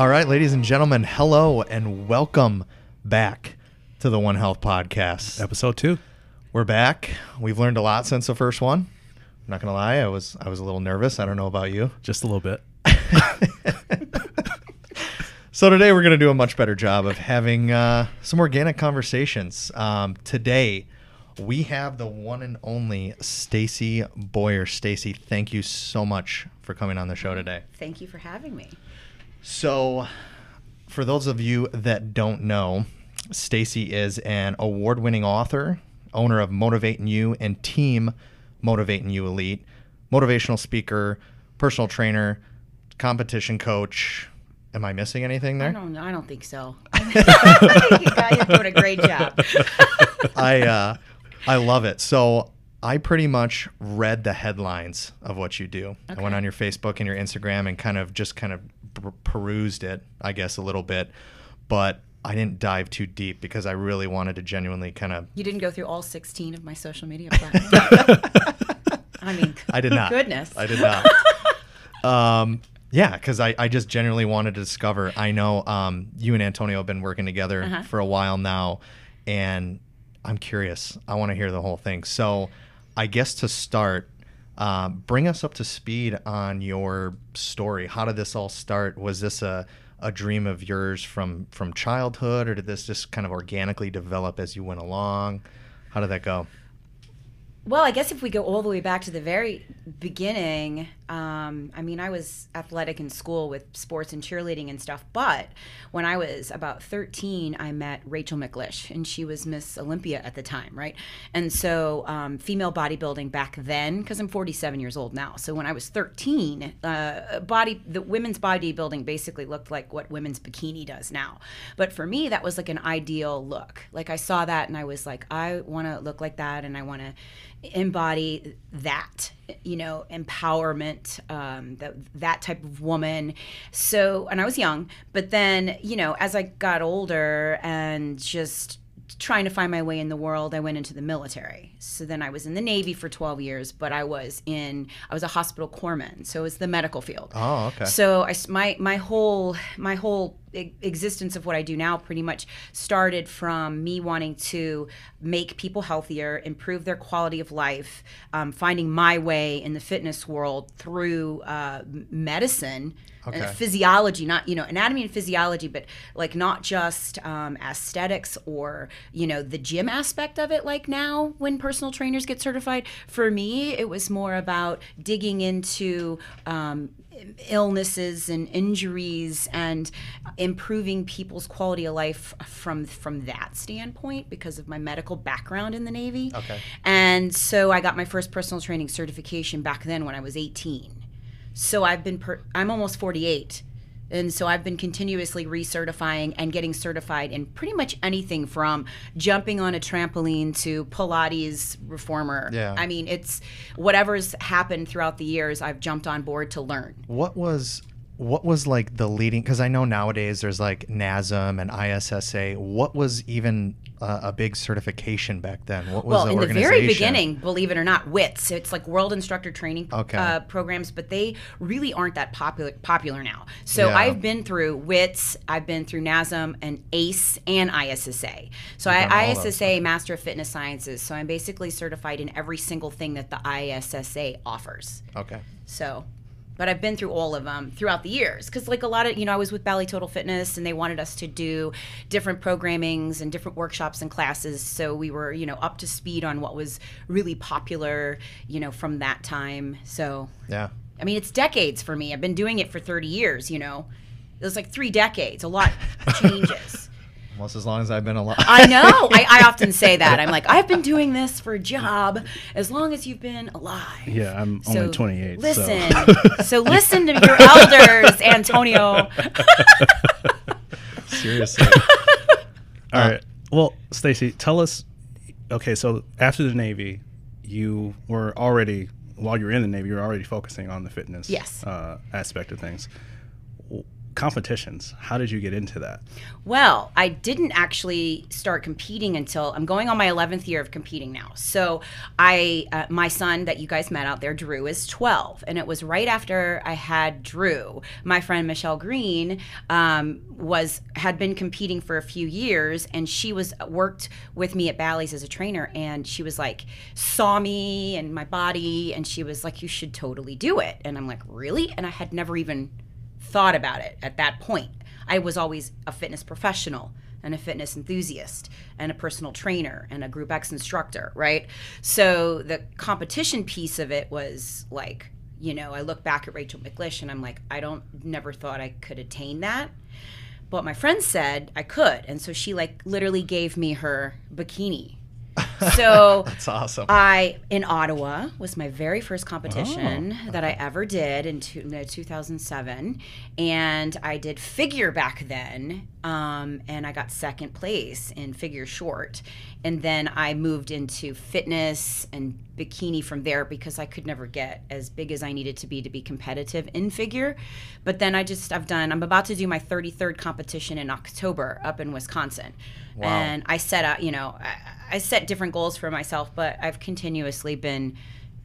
All right, ladies and gentlemen, hello and welcome back to the One Health Podcast. Episode two. We're back. We've learned a lot since the first one. I'm not gonna lie, I was I was a little nervous. I don't know about you. Just a little bit. So today we're gonna do a much better job of having uh, some organic conversations. Um, today we have the one and only Stacy Boyer. Stacy, thank you so much for coming on the show today. Thank you for having me. So, for those of you that don't know, Stacy is an award-winning author, owner of Motivating You and Team Motivating You Elite, motivational speaker, personal trainer, competition coach. Am I missing anything I there? don't I don't think so. I think you guys are doing a great job. I uh, I love it. So I pretty much read the headlines of what you do. I went on your Facebook and your Instagram and kind of just kind of perused it, I guess, a little bit, but I didn't dive too deep because I really wanted to genuinely kind of. You didn't go through all 16 of my social media platforms. I mean, I did not. Goodness. I did not. um, yeah, because I, I just genuinely wanted to discover. I know um, you and Antonio have been working together Uh-huh. for a while now, and I'm curious. I want to hear the whole thing. So, I guess to start, uh, bring us up to speed on your story. How did this all start? Was this a a dream of yours from from childhood, or did this just kind of organically develop as you went along? How did that go? Well, I guess if we go all the way back to the very beginning, um, I mean, I was athletic in school with sports and cheerleading and stuff. But when I was about 13, I met Rachel McLish, and she was Miss Olympia at the time, right? And so, um, female bodybuilding back then, because I'm 47 years old now. So when I was 13, uh, body the women's bodybuilding basically looked like what women's bikini does now. But for me, that was like an ideal look. Like I saw that, and I was like, I want to look like that, and I want to embody that you know empowerment um, that that type of woman. So and i was young but then you know as i got older and just trying to find my way in the world i went into the military. So then i was in the navy for 12 years but i was in i was a hospital corpsman so it was the medical field. Oh, okay. so i my my whole my whole existence of what I do now pretty much started from me wanting to make people healthier, improve their quality of life, um, finding my way in the fitness world through uh, medicine. Okay. And physiology, not you know anatomy and physiology, but like not just um, aesthetics or you know the gym aspect of it. Like now, when personal trainers get certified, for me, it was more about digging into um, illnesses and injuries and improving people's quality of life from from that standpoint because of my medical background in the Navy. Okay. And so I got my first personal training certification back then when I was 18. So I've been per- I'm almost 48. And so I've been continuously recertifying and getting certified in pretty much anything from jumping on a trampoline to Pilates reformer. Yeah. I mean, it's whatever's happened throughout the years, I've jumped on board to learn. What was what was like the leading? Because I know nowadays there's like NASM and ISSA. What was even uh, a big certification back then? What was well, the in the very beginning, believe it or not, WITS. It's like World Instructor Training Okay. uh, programs, but they really aren't that popular popular now. So Yeah. I've been through WITS, I've been through NASM and ACE and ISSA. So I ISSA Master of Fitness Sciences. So I'm basically certified in every single thing that the ISSA offers. Okay. So, but I've been through all of them throughout the years because, like a lot of, you know, I was with Bally Total Fitness and they wanted us to do different programmings and different workshops and classes. So we were, you know, up to speed on what was really popular, you know, from that time. So, Yeah. I mean, it's decades for me. I've been doing it for 30 years, you know. It was like three decades. A lot changes. Almost as long as I've been alive. I know. I, I often say that. I'm like, I've been doing this for a job as long as you've been alive. Yeah, I'm So only 28. Listen, So. so listen to your elders, Antonio. Seriously. All right. Well, Stacy, tell us. Okay, so after the Navy, you were already while you were in the Navy, you were already focusing on the fitness Yes. uh, aspect of things. Competitions. How did you get into that? Well, I didn't actually start competing until I'm going on my 11th year of competing now. So, I uh, my son that you guys met out there, Drew, is 12, and it was right after I had Drew. My friend Michelle Green um, was had been competing for a few years, and she was worked with me at Bally's as a trainer, and she was like saw me and my body, and she was like, "You should totally do it," and I'm like, "Really?" And I had never even thought about it at that point. I was always a fitness professional and a fitness enthusiast and a personal trainer and a group X instructor, right? So the competition piece of it was like, you know, I look back at Rachel McLish and I'm like, I don't never thought I could attain that. But my friend said I could. And so she like literally gave me her bikini so that's awesome. I in Ottawa was my very first competition oh, that I ever did in two, no, 2007, and I did figure back then, um, and I got second place in figure short, and then I moved into fitness and bikini from there because I could never get as big as I needed to be to be competitive in figure. But then I just I've done I'm about to do my 33rd competition in October up in Wisconsin. Wow. And I set out, you know, I, I set different goals for myself, but I've continuously been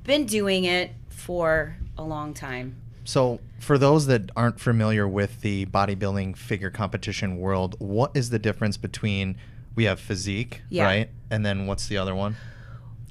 been doing it for a long time. So, for those that aren't familiar with the bodybuilding figure competition world, what is the difference between we have physique, yeah. right? And then what's the other one?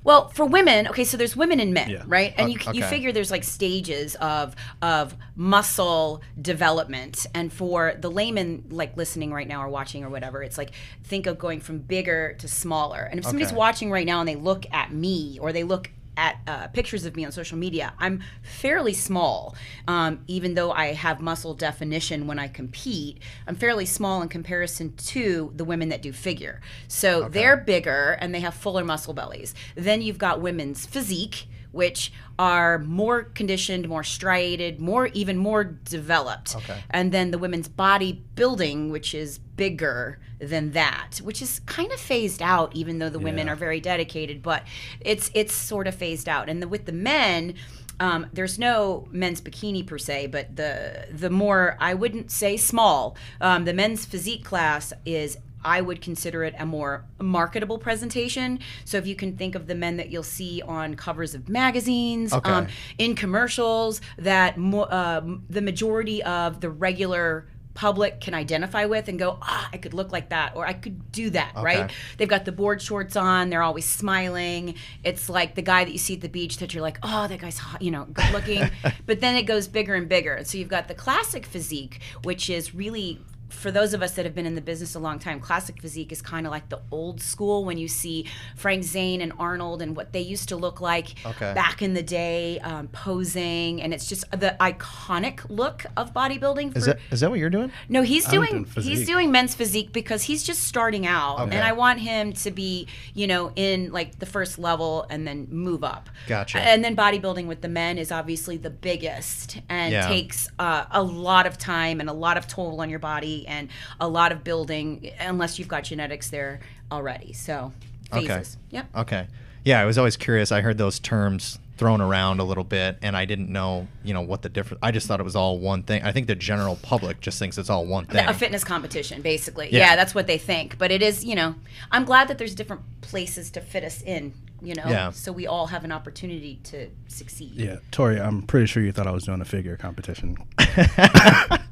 Well, for women, okay, so there's women and men, yeah. right? And you, okay. you figure there's like stages of of muscle development. And for the layman, like listening right now or watching or whatever, it's like think of going from bigger to smaller. And if somebody's okay. watching right now and they look at me or they look at uh, pictures of me on social media, I'm fairly small. Um, even though I have muscle definition when I compete, I'm fairly small in comparison to the women that do figure. So okay. they're bigger and they have fuller muscle bellies. Then you've got women's physique which are more conditioned, more striated, more even more developed. Okay. And then the women's body building, which is bigger than that, which is kind of phased out, even though the yeah. women are very dedicated. But it's it's sort of phased out. And the, with the men. Um, there's no men's bikini per se, but the the more I wouldn't say small. Um, the men's physique class is I would consider it a more marketable presentation. So if you can think of the men that you'll see on covers of magazines, okay. um, in commercials, that mo- uh, the majority of the regular public can identify with and go, ah, I could look like that or I could do that, okay. right? They've got the board shorts on, they're always smiling. It's like the guy that you see at the beach that you're like, oh, that guy's hot, you know, good looking. but then it goes bigger and bigger. So you've got the classic physique, which is really for those of us that have been in the business a long time, classic physique is kind of like the old school when you see Frank Zane and Arnold and what they used to look like okay. back in the day, um, posing, and it's just the iconic look of bodybuilding. For, is that is that what you're doing? No, he's doing he's doing men's physique because he's just starting out, okay. and I want him to be you know in like the first level and then move up. Gotcha. And then bodybuilding with the men is obviously the biggest and yeah. takes uh, a lot of time and a lot of toll on your body and a lot of building unless you've got genetics there already. So phases. Okay. Yep. Okay. Yeah, I was always curious. I heard those terms thrown around a little bit and I didn't know, you know, what the difference I just thought it was all one thing. I think the general public just thinks it's all one thing. A fitness competition basically. Yeah. yeah, that's what they think. But it is, you know, I'm glad that there's different places to fit us in you know yeah. so we all have an opportunity to succeed yeah tori i'm pretty sure you thought i was doing a figure competition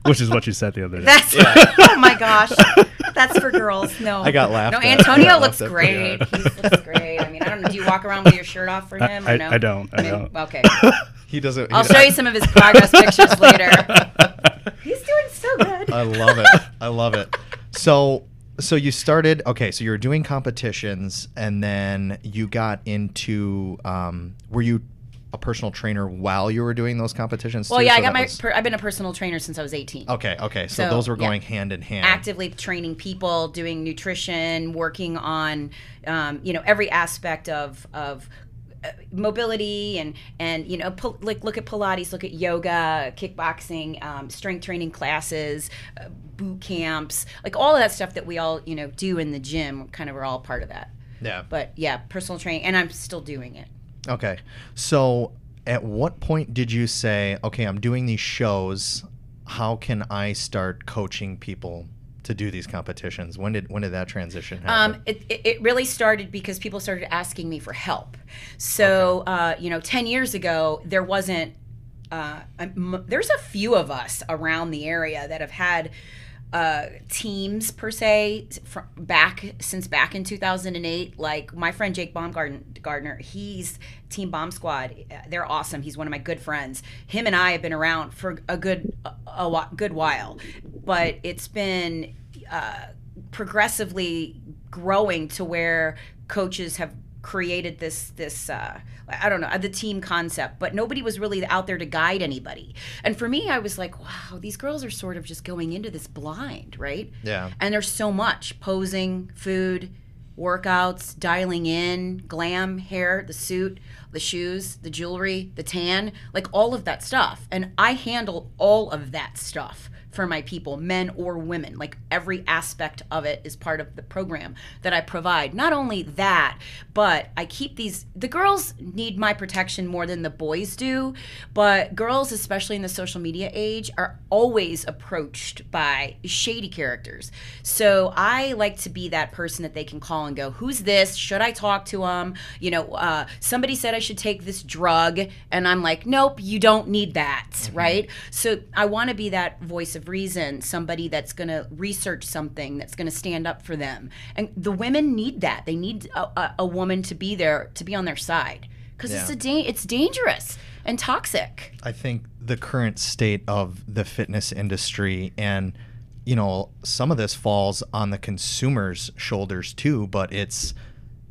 which is what you said the other day. That's yeah. oh my gosh. That's for girls. No. I got laughed no antonio looks great. he looks great. I mean i don't know. Do you walk around with your shirt off for him I, no? I, don't. I, I mean, don't. okay. He doesn't he i'll show you some of his progress pictures later. He's doing so good. I love it. I love it. So so you started okay so you were doing competitions and then you got into um, were you a personal trainer while you were doing those competitions well too? yeah so i got my was... per, i've been a personal trainer since i was 18 okay okay so, so those were going yeah. hand in hand. Actively training people doing nutrition working on um, you know every aspect of of uh, mobility and and you know po- like look at pilates look at yoga kickboxing um, strength training classes uh, boot camps like all of that stuff that we all you know do in the gym kind of are all part of that. Yeah. But yeah personal training and i'm still doing it okay so at what point did you say okay i'm doing these shows how can I start coaching people to do these competitions? When did when did that transition happen? Um, it, it, really started because people started asking me for help. So, uh, you know, 10 years ago, there wasn't, uh, um, there's a few of us around the area that have had uh, teams per se from back since back in 2008 like my friend jake baumgardner he's team bomb squad. They're awesome. He's one of my good friends. Him and i have been around for a good a, a good while. But it's been uh, progressively growing to where coaches have created this this uh, I don't know the team concept, but nobody was really out there to guide anybody. And for me, I was like, wow, these girls are sort of just going into this blind, right? Yeah. And there's so much posing, food, workouts, dialing in, glam, hair, the suit, the shoes, the jewelry, the tan, like all of that stuff. And I handle all of that stuff for my people, men or women. Like every aspect of it is part of the program that I provide. Not only that, but I keep these, the girls need my protection more than the boys do, but girls, especially in the social media age, are always approached by shady characters. So I like to be that person that they can call and go, Who's this? Should I talk to them? You know, uh, somebody said I should take this drug, and I'm like, Nope, you don't need that, mm-hmm. right? So I want to be that voice of of reason, somebody that's going to research something, that's going to stand up for them. And the women need that. They need a, a, a woman to be there, to be on their side, because yeah. it's a da- it's dangerous and toxic. I think the current state of the fitness industry and you know some of this falls on the consumer's shoulders too but it's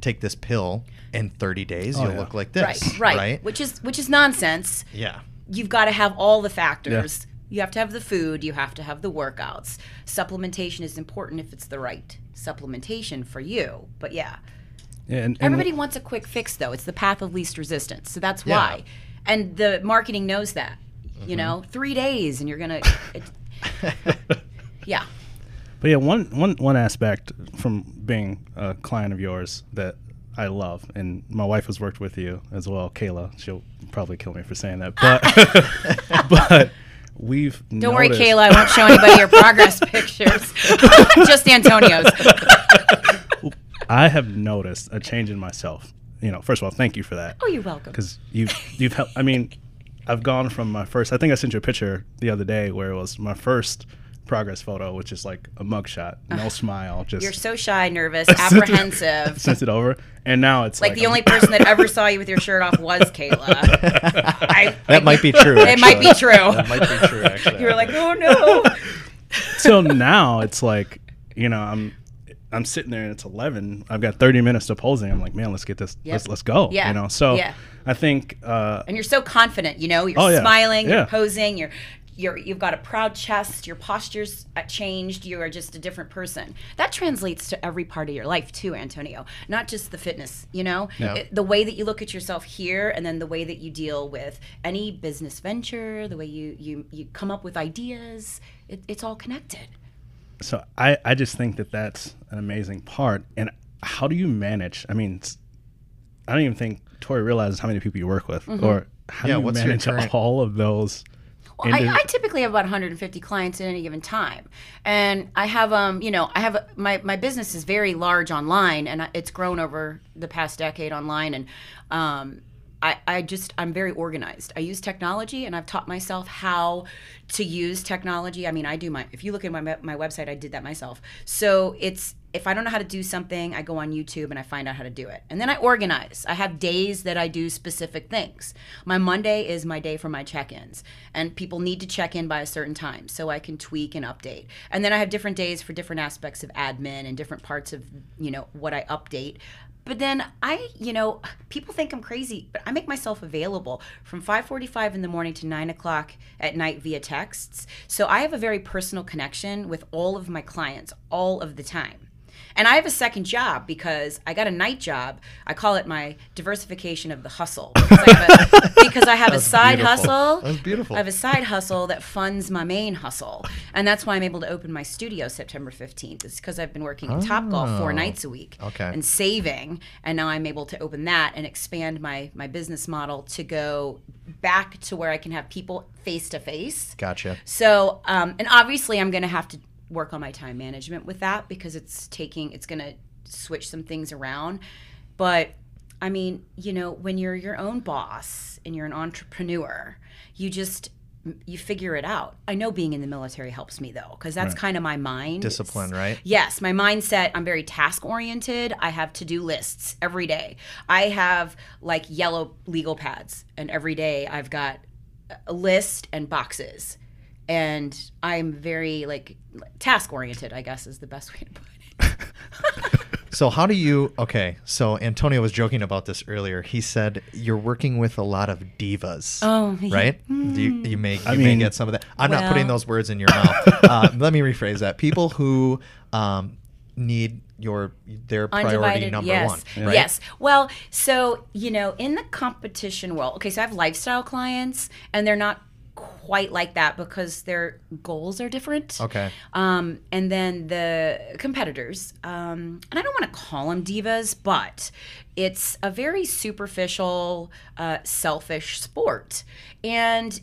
take this pill in 30 days oh, you'll yeah. look like this right, right right which is which is nonsense yeah you've got to have all the factors you have to have the food, you have to have the workouts. Supplementation is important if it's the right supplementation for you. But yeah. and, and Everybody wants a quick fix though. It's the path of least resistance. So that's yeah. why. And the marketing knows that. Mm-hmm. You know, 3 days and you're going to Yeah. But yeah, one, one, one aspect from being a client of yours that I love, and my wife has worked with you as well, Kayla. She'll probably kill me for saying that, but but we've don't noticed... worry, Kayla. I won't show anybody your progress pictures. Just Antonio's. I have noticed a change in myself. You know, first of all, thank you for that. Oh, you're welcome. Because you've you've helped. I mean, I've gone from my first. I think I sent you a picture the other day where it was my first progress photo, which is like a mugshot, no smile, just you're so shy, nervous, apprehensive. Sent it over, and now it's like, like the only person that ever saw you with your shirt off was Kayla. I, that I, might be true. It might be true. That might be true. Actually, you were like, oh no. so now it's like, you know, I'm I'm sitting there and it's 11. I've got 30 minutes to posing. I'm like, man, let's get this. Yep. Let's let's go. Yeah. You know. So yeah. I think. Uh, and you're so confident. You know, you're oh, smiling. Yeah. You're posing. You're you're you've got a proud chest your posture's changed you are just a different person. That translates to every part of your life too antonio. Not just the fitness you know? It, the way that you look at yourself here and then the way that you deal with any business venture the way you you, you come up with ideas it, it's all connected. So I, I just think that that's an amazing part. And how do you manage i mean i don't even think tori realizes how many people you work with mm-hmm. or how yeah, do you manage all of those well, I, I, typically have about 150 clients at any given time, and I have um, you know, I have my my business is very large online, and it's grown over the past decade online, and um, I, I just I'm very organized. I use technology and I've taught myself how to use technology. I mean, I do my if you look at my my website, I did that myself. So it's if I don't know how to do something, I go on YouTube and I find out how to do it. And then I organize. I have days that I do specific things. My Monday is my day for my check ins, and people need to check in by a certain time so I can tweak and update. And then I have different days for different aspects of admin and different parts of, you know, what I update. But then I, you know, people think I'm crazy, but I make myself available from 5:45 in the morning to 9 o'clock at night via texts. So I have a very personal connection with all of my clients all of the time. And I have a second job because I got a night job. I call it my diversification of the hustle because I have a, because I have a side beautiful. hustle. That's beautiful. I have a side hustle that funds my main hustle, and that's why I'm able to open my studio September 15th. It's because I've been working in Topgolf four nights a week Okay. and saving, and now I'm able to open that and expand my my business model to go back to where I can have people face to face. Gotcha. So, um, and obviously, I'm going to have to work on my time management with that because it's taking, it's going to switch some things around. But I mean, you know, when you're your own boss and you're an entrepreneur, you just, you figure it out. I know being in the military helps me though, because that's kind of my mind. Discipline, right? Yes, my mindset, I'm very task oriented. I have to do lists every day. I have like yellow legal pads, and every day I've got a list and boxes. And I'm very like task oriented, I guess is the best way to put it. So how do you? Okay, so Antonio was joking about this earlier. He said you're working with a lot of divas. Oh, yeah. right? Do you, you may you I may mean- get some of that. I'm not putting those words in your mouth. uh, let me rephrase that. People who um, need your their priority number yes. one. Right? Yes. Well, so, you know, in the competition world, okay, so I have lifestyle clients and they're not quite like that because their goals are different. Okay. Um, and then the competitors, um, and I don't want to call them divas, but it's a very superficial, uh, selfish sport. And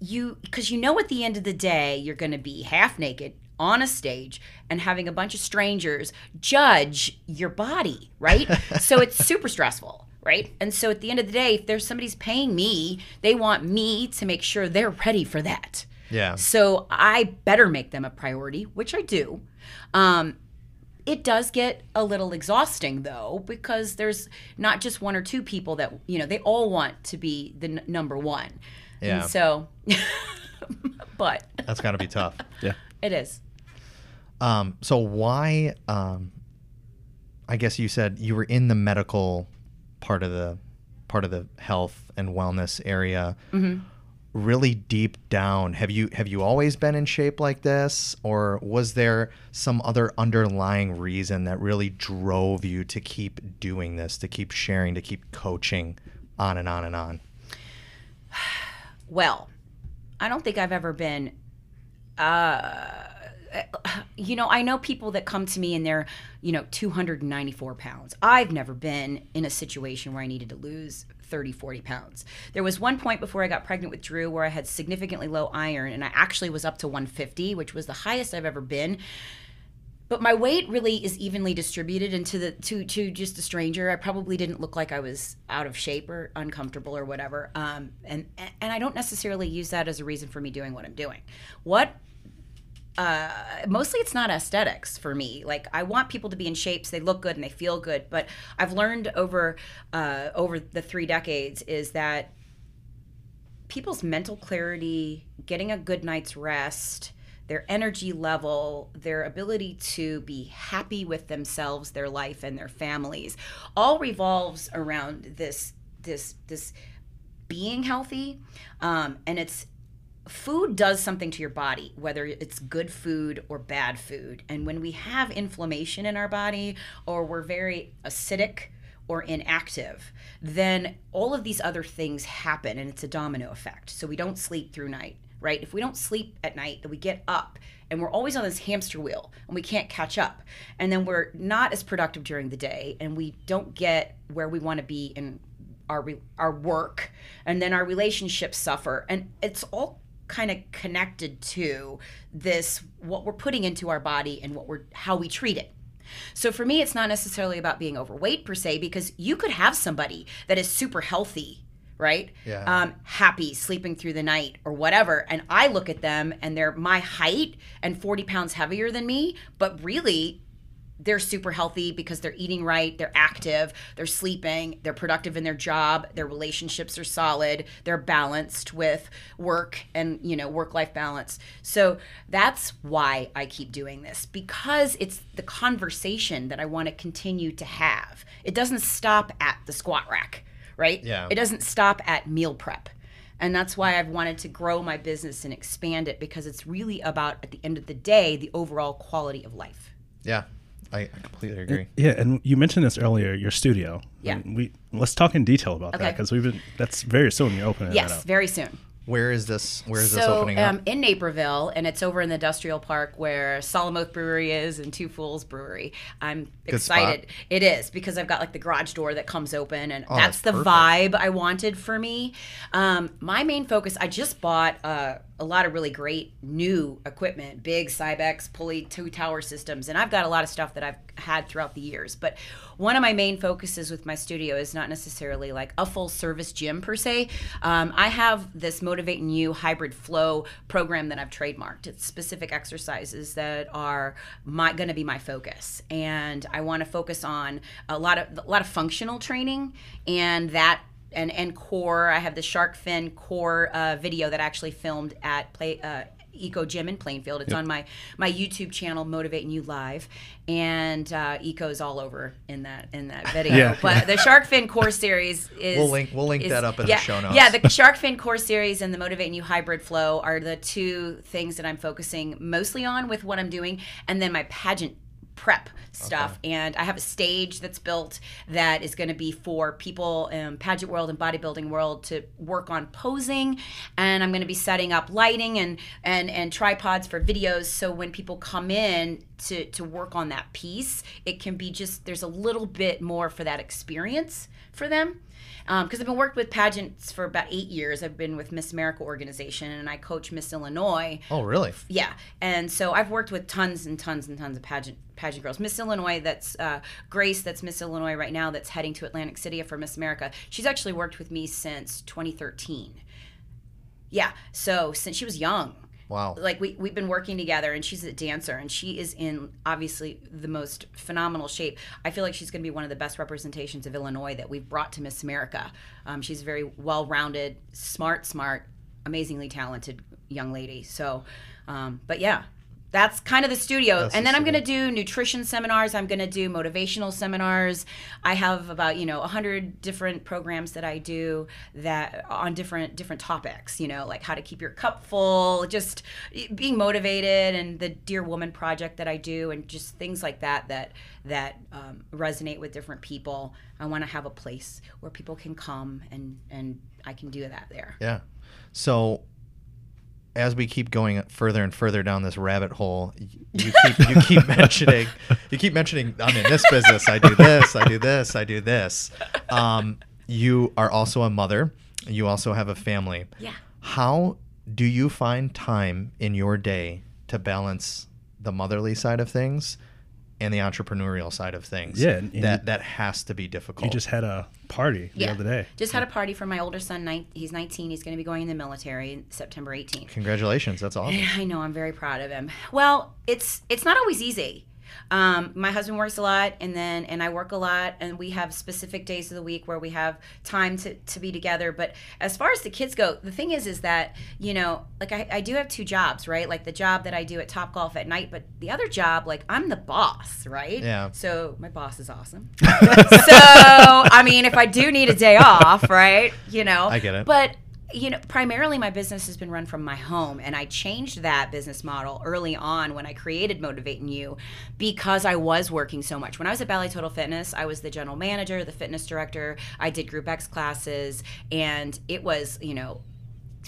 you, because you know at the end of the day, you're going to be half naked on a stage and having a bunch of strangers judge your body, right? so it's super stressful. Right. And so at the end of the day, if there's somebody's paying me, they want me to make sure they're ready for that. Yeah. So I better make them a priority, which I do. Um, it does get a little exhausting though, because there's not just one or two people that, you know, they all want to be the n- number one. Yeah. And so, but That's got to be tough. Yeah. it is. Um, so why? Um, I guess you said you were in the medical part of the part of the health and wellness area. Mm-hmm. Really deep down, have you have you always been in shape like this, or was there some other underlying reason that really drove you to keep doing this, to keep sharing, to keep coaching, on and on and on? Well, I don't think I've ever been. Uh, you know, I know people that come to me and they're, you know, 294 pounds. I've never been in a situation where I needed to lose 30, 40 pounds. There was one point before I got pregnant with Drew where I had significantly low iron and I actually was up to 150, which was the highest I've ever been but my weight really is evenly distributed and to the to to just a stranger. I probably didn't look like I was out of shape or uncomfortable or whatever. Um, and and I don't necessarily use that as a reason for me doing what I'm doing. What uh, mostly it's not aesthetics for me. Like I want people to be in shapes, so they look good and they feel good. But I've learned over uh, over the three decades is that people's mental clarity, getting a good night's rest, their energy level, their ability to be happy with themselves, their life, and their families, all revolves around this this this being healthy, um, and it's food does something to your body, whether it's good food or bad food. And when we have inflammation in our body or we're very acidic or inactive, then all of these other things happen and it's a domino effect. So we don't sleep through night, right? If we don't sleep at night, then we get up and we're always on this hamster wheel and we can't catch up. And then we're not as productive during the day and we don't get where we want to be in our re- our work and then our relationships suffer and it's all kind of connected to this what we're putting into our body and what we're how we treat it so for me it's not necessarily about being overweight per se because you could have somebody that is super healthy right Yeah. um, happy sleeping through the night or whatever and i look at them and they're my height and 40 pounds heavier than me but really they're super healthy because they're eating right, they're active, they're sleeping, they're productive in their job, their relationships are solid, they're balanced with work and, you know, work-life balance. So that's why I keep doing this because it's the conversation that I want to continue to have. It doesn't stop at the squat rack, right? Yeah. It doesn't stop at meal prep. And that's why I've wanted to grow my business and expand it because it's really about at the end of the day the overall quality of life. Yeah, I, I completely agree. Yeah, and you mentioned this earlier, your studio. Yeah. And we let's talk in detail about that because we've been that's very soon you're opening that Yes, up. very soon. Where is this? Where is this so opening um, up? in Naperville, and it's over in the industrial park where Solemn Oath Brewery is and Two Fools Brewery. I'm Good spot. excited. It is because I've got like the garage door that comes open, and Oh, that's that's the vibe I wanted for me. Um, my main focus. I just bought uh, a lot of really great new equipment, big Cybex pulley two tower systems, and I've got a lot of stuff that I've had throughout the years. But one of my main focuses with my studio is not necessarily like a full service gym per se. Um, I have this Motivating You hybrid flow program that I've trademarked. It's specific exercises that are my going to be my focus, and I want to focus on a lot of a lot of functional training and that and and core. I have the shark fin core uh, video that I actually filmed at play. Uh, Eco Gym in Plainfield. It's on my my YouTube channel, Motivating You Live, and uh, Eco's all over in that in that video. Yeah. But the Shark Fin Core series is We'll link- we'll link is- that up in the show notes. Yeah, the Shark Fin Core series and the Motivating You Hybrid Flow are the two things that I'm focusing mostly on with what I'm doing, and then my pageant prep stuff. And i have a stage that's built that is going to be for people in pageant world and bodybuilding world to work on posing. And i'm going to be setting up lighting and and and tripods for videos. So when people come in to to work on that piece it can be just there's a little bit more for that experience for them because I've been worked with pageants for about eight years. I've been with Miss America organization, and I coach Miss Illinois. Oh, really? Yeah, and so I've worked with tons and tons and tons of pageant pageant girls. Miss Illinois, that's uh, Grace, that's Miss Illinois right now, that's heading to Atlantic City for Miss America. She's actually worked with me since 2013. Yeah, so since she was young, Wow. like we we've been working together and she's a dancer and she is in obviously the most phenomenal shape. I feel like she's going to be one of the best representations of illinois that we've brought to miss america. Um, she's a very well-rounded smart smart amazingly talented young lady. So um, but yeah that's kind of the studio. That's and the then i'm going to do nutrition seminars. I'm going to do motivational seminars. I have about you know 100 different programs that i do that on different different topics you know like how to keep your cup full just being motivated and the dear woman project that i do and just things like that that that um, resonate with different people. I want to have a place where people can come and and i can do that there. Yeah. So as we keep going further and further down this rabbit hole, you keep you keep mentioning you keep mentioning I'm in this business, I do this, I do this, I do this. Um, you are also a mother. You also have a family. yeah How do you find time in your day to balance the motherly side of things and the entrepreneurial side of things? Yeah, and- and that you- that has to be difficult. You just had a party the Yeah. other day. Just had a party for my older son. He's 19. He's going to be going in the military September 18th. Congratulations, that's awesome. I know. I'm very proud of him. Well, it's it's not always easy. Um, my husband works a lot, and then and I work a lot, and we have specific days of the week where we have time to, to be together. But as far as the kids go, the thing is, is that you know, like I, I do have two jobs, right? Like the job that I do at Top Golf at night, but the other job, like I'm the boss, right? Yeah. So my boss is awesome. so I mean, if I do need a day off, right? You know, I get it. But you know, primarily my business has been run from my home, and I changed that business model early on when I created Motivating You because I was working so much. When I was at Bally Total Fitness, I was the general manager, the fitness director. I did Group X classes, and it was, you know,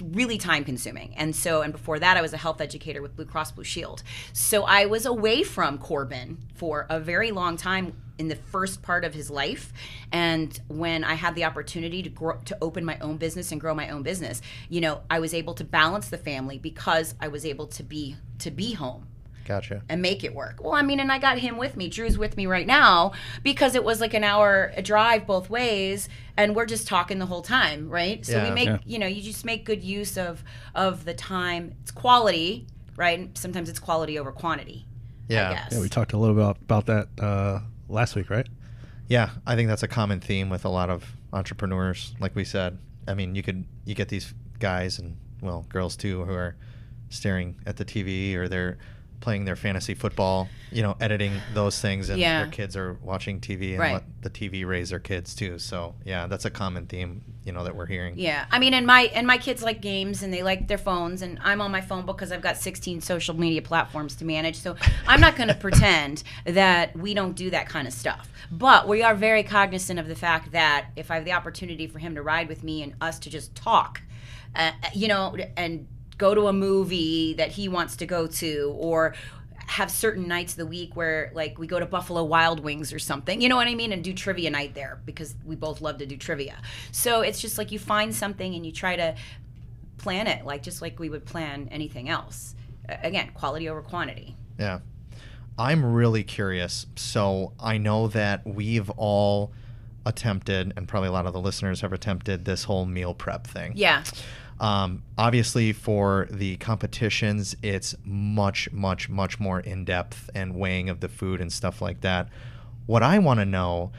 really time consuming. And so, and before that, I was a health educator with Blue Cross Blue Shield. So I was away from Corbin for a very long time in the first part of his life. And when I had the opportunity to grow, to open my own business and grow my own business, you know, I was able to balance the family because I was able to be to be home Gotcha. and make it work. Well, I mean, and I got him with me. Drew's with me right now because it was like an hour a drive both ways, and we're just talking the whole time, right? So Yeah. we make, Yeah. you know, you just make good use of of the time. It's quality, right? And sometimes it's quality over quantity. I Yeah. guess. Yeah, we talked a little bit about, about that uh, last week, right? Yeah, I think that's a common theme with a lot of entrepreneurs. Like we said, I mean, you could you get these guys and well, girls too, who are staring at the TV or they're playing their fantasy football, you know, editing those things, and Yeah. their kids are watching TV and Right. let the TV raise their kids too. So yeah, that's a common theme, you know, that we're hearing. Yeah, I mean, and my and my kids like games and they like their phones, and I'm on my phone because I've got 16 social media platforms to manage. So I'm not going to pretend that we don't do that kind of stuff. But we are very cognizant of the fact that if I have the opportunity for him to ride with me and us to just talk, uh, you know, and go to a movie that he wants to go to, or have certain nights of the week where like we go to Buffalo Wild Wings or something, you know what I mean, and do trivia night there because we both love to do trivia. So it's just like you find something and you try to plan it like just like we would plan anything else. Again, quality over quantity. Yeah. I'm really curious. So I know that we've all attempted, and probably a lot of the listeners have attempted this whole meal prep thing. Yeah. Um, obviously, for the competitions, it's much, much, much more in depth and weighing of the food and stuff like that. What I want to know,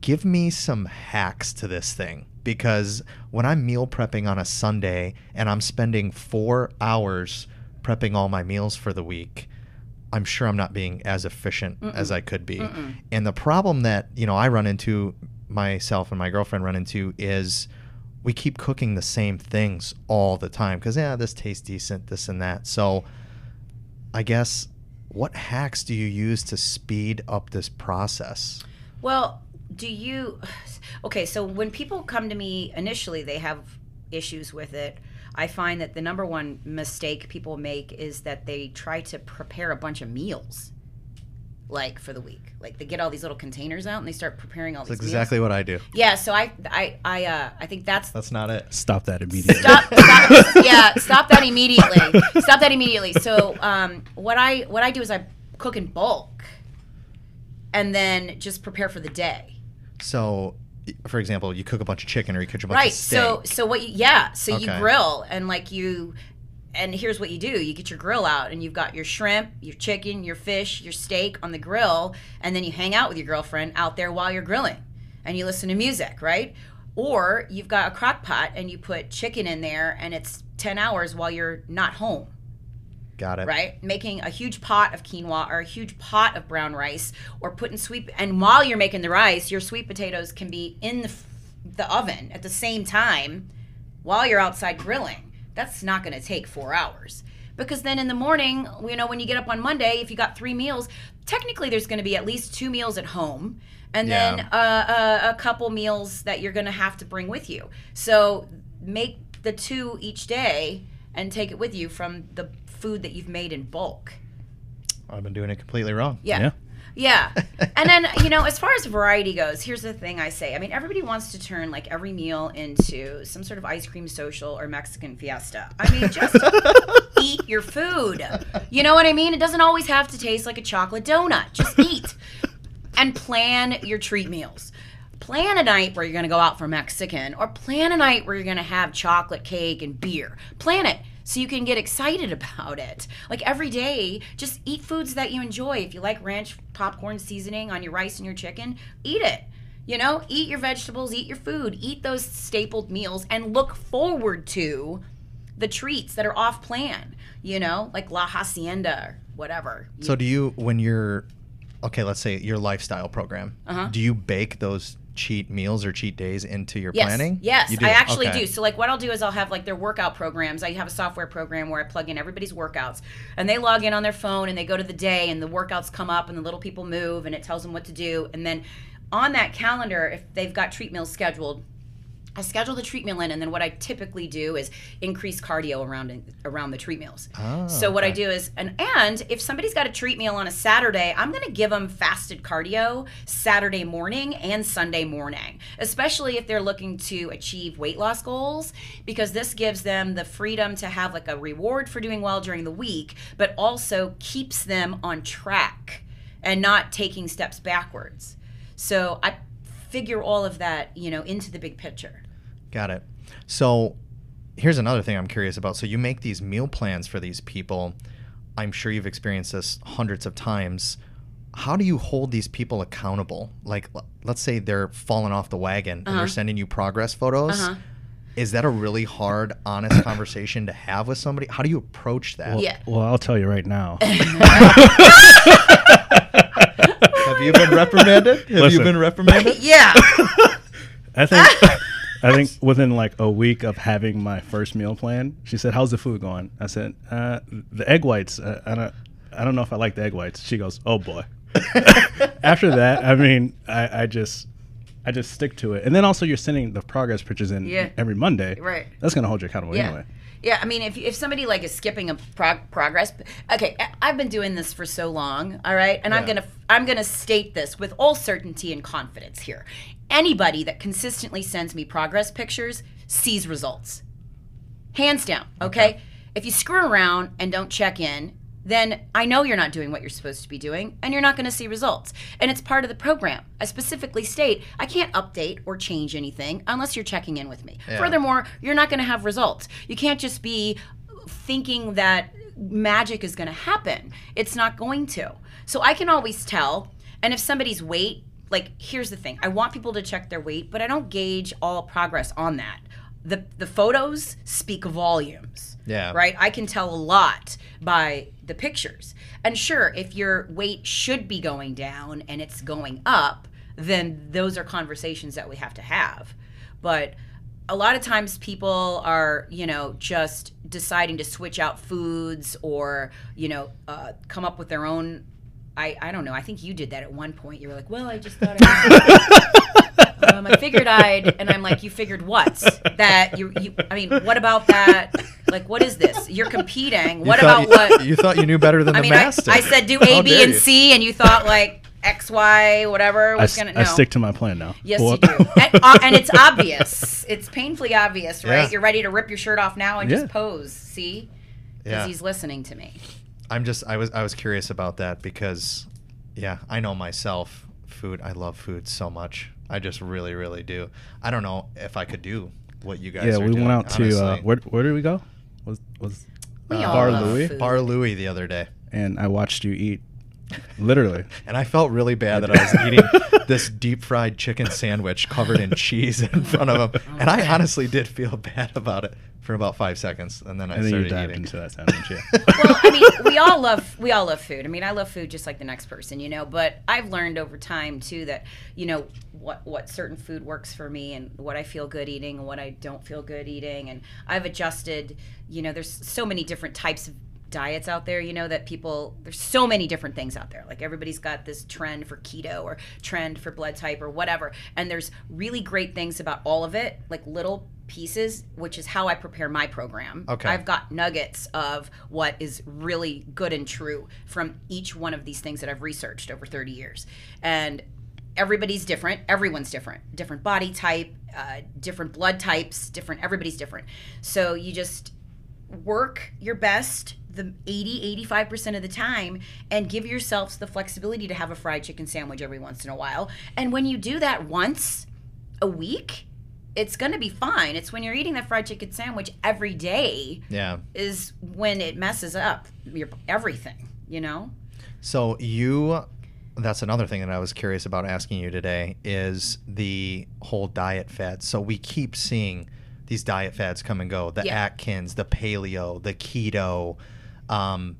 give me some hacks to this thing because when I'm meal prepping on a Sunday and I'm spending four hours prepping all my meals for the week, I'm sure I'm not being as efficient as I could be. And the problem that, you know, I run into myself and my girlfriend run into is we keep cooking the same things all the time because yeah, this tastes decent, this and that. So I guess what hacks do you use to speed up this process? Well, do you Okay, so when people come to me initially they have issues with it. I find that the number one mistake people make is that they try to prepare a bunch of meals like for the week. Like they get all these little containers out and they start preparing all That's these exactly what I do. Yeah, so I I I uh I think that's That's not it. Stop that immediately. stop, stop yeah stop that immediately stop that immediately so um, what i what i do is i cook in bulk and then just prepare for the day So, for example, you cook a bunch of chicken or you cook a bunch right of steak. Right. So so what you yeah so you grill and like you and here's what you do you get your grill out and you've got your shrimp your chicken your fish your steak on the grill and then you hang out with your girlfriend out there while you're grilling and you listen to music right or you've got a crock pot and you put chicken in there and it's 10 hours while you're not home Got it. right? Making a huge pot of quinoa or a huge pot of brown rice, or putting sweet. And while you're making the rice, your sweet potatoes can be in the the oven at the same time while you're outside grilling. That's not going to take four hours. Because then in the morning, you know, when you get up on Monday, if you got three meals, technically there's going to be at least two meals at home, and then Yeah. uh, a, a couple meals that you're going to have to bring with you. So make the two each day and take it with you from the food that you've made in bulk. I've been doing it completely wrong. Yeah. Yeah. Yeah. and then, you know, as far as variety goes, here's the thing I say. I mean, everybody wants to turn like every meal into some sort of ice cream social or Mexican fiesta. I mean, just eat your food. You know what I mean? It doesn't always have to taste like a chocolate donut. Just eat and plan your treat meals. Plan a night where you're going to go out for Mexican or plan a night where you're going to have chocolate cake and beer. Plan it so you can get excited about it. Like every day, just eat foods that you enjoy. If you like ranch popcorn seasoning on your rice and your chicken, eat it. You know, eat your vegetables, eat your food, eat those stapled meals, and look forward to the treats that are off plan, you know, like La Hacienda or whatever. So do you when you're okay, let's say your lifestyle program, Uh-huh. do you bake those cheat meals or cheat days into your Yes. planning? Yes? I actually Okay. do. So like what I'll do is I'll have like their workout programs. I have a software program where I plug in everybody's workouts and they log in on their phone and they go to the day and the workouts come up and the little people move and it tells them what to do. And then on that calendar, if they've got treat meals scheduled, I schedule the treat meal in, and then what I typically do is increase cardio around around the treat meals. Ah, so what I do is, and and if somebody's got a treat meal on a Saturday, I'm going to give them fasted cardio Saturday morning and Sunday morning, especially if they're looking to achieve weight loss goals, because this gives them the freedom to have like a reward for doing well during the week, but also keeps them on track and not taking steps backwards. So I figure all of that, you know, into the big picture. Got it. So here's another thing I'm curious about. So you make these meal plans for these people. I'm sure you've experienced this hundreds of times. How do you hold these people accountable? Like, let's say they're falling off the wagon and Uh-huh. they're sending you progress photos. Uh-huh. Is that a really hard, honest conversation to have with somebody? How do you approach that? Well, Yeah. well, I'll tell you right now. Have you been reprimanded? Have you been reprimanded? yeah. I think I think within like a week of having my first meal plan, she said, "How's the food going?" I said, uh, "The egg whites. Uh, I don't. I don't know if I like the egg whites." She goes, "Oh boy." After that, I mean, I, I just. I just stick to it, and then also you're sending the progress pictures in Yeah. every Monday. Right. That's gonna hold you accountable Yeah. anyway. Yeah, I mean, if, if somebody like is skipping a prog- progress, okay, I've been doing this for so long, all right, and I'm gonna I'm gonna state this with all certainty and confidence here. Anybody that consistently sends me progress pictures sees results, hands down. Okay, if you screw around and don't check in, then I know you're not doing what you're supposed to be doing, and you're not going to see results. And it's part of the program. I specifically state I can't update or change anything unless you're checking in with me. Yeah. Furthermore, you're not going to have results. You can't just be thinking that magic is going to happen. It's not going to. So I can always tell. And if somebody's weight, like here's the thing, I want people to check their weight, but I don't gauge all progress on that. The the photos speak volumes. Yeah. Right? I can tell a lot by the pictures. And sure, if your weight should be going down and it's going up, then those are conversations that we have to have. But a lot of times people are, you know, just deciding to switch out foods or, you know, uh, come up with their own. I, I don't know. I think you did that at one point. You were like, well, I just thought I. um, I figured I'd, and I'm like, you figured what? That you, you, I mean, what about that? Like, what is this? You're competing. What thought about you, what? You thought you knew better than I the mean, I, master. I said do How A, B, and you. C, and you thought like X, Y, whatever I, was s- gonna. I stick to my plan now. Yes, Well- you do, and, uh, and it's obvious. It's painfully obvious, right? Yeah. You're ready to rip your shirt off now and Yeah. just pose. See, because Yeah. he's listening to me. I'm just I was I was curious about that because yeah, I know myself. Food, I love food so much. I just really, really do. I don't know if I could do what you guys yeah, are we doing, went out to uh, where? Where did we go? Was was We uh, Bar love Louis? Bar Louie the other day. And I watched you eat, literally. And I felt really bad that I was eating this deep fried chicken sandwich covered in cheese in front of him. And I honestly did feel bad about it for about five seconds. And then I and then you started dived eating. into that sandwich. Yeah. well, I mean, we all love we all love food. I mean, I love food just like the next person, you know. But I've learned over time too that you know what what certain food works for me and what I feel good eating and what I don't feel good eating, and I've adjusted. You know, there's so many different types of diets out there you know that people there's so many different things out there like everybody's got this trend for keto or trend for blood type or whatever and there's really great things about all of it like little pieces which is how i prepare my program Okay. i've got nuggets of what is really good and true from each one of these things that I've researched over 30 years. And everybody's different. Everyone's different. Different body type, uh, different blood types, different, everybody's different. So you just work your best the 80 85% of the time and give yourselves the flexibility to have a fried chicken sandwich every once in a while and when you do that once a week it's going to be fine it's when you're eating that fried chicken sandwich every day Yeah. is when it messes up your everything, you know? So you that's another thing that I was curious about asking you today is the whole diet fad. So we keep seeing these diet fads come and go. The Yeah. Atkins, the paleo, the keto. Um,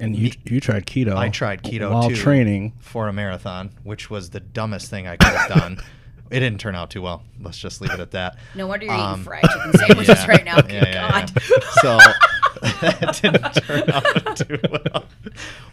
And you you tried keto. I tried keto while too. training. for a marathon, which was the dumbest thing I could have done. it didn't turn out too well. Let's just leave it at that. No wonder you're Um, eating fried chicken sandwiches yeah. right now. Good Yeah, yeah, yeah. God. So it didn't turn out too well.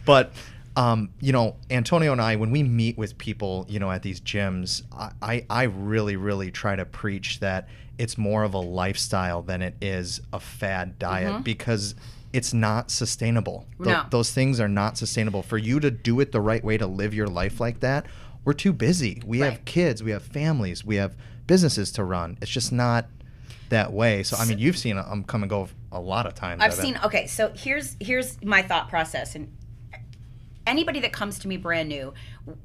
But um, you know, Antonio and I, when we meet with people, you know, at these gyms, I, I, I really, really try to preach that it's more of a lifestyle than it is a fad diet because it's not sustainable. No. those things are not sustainable. For you to do it the right way to live your life like that, we're too busy. We have kids, we have families, we have businesses to run. It's just not that way. So I mean, you've seen them come and go a lot of times. I've seen okay, so here's here's my thought process and anybody that comes to me brand new,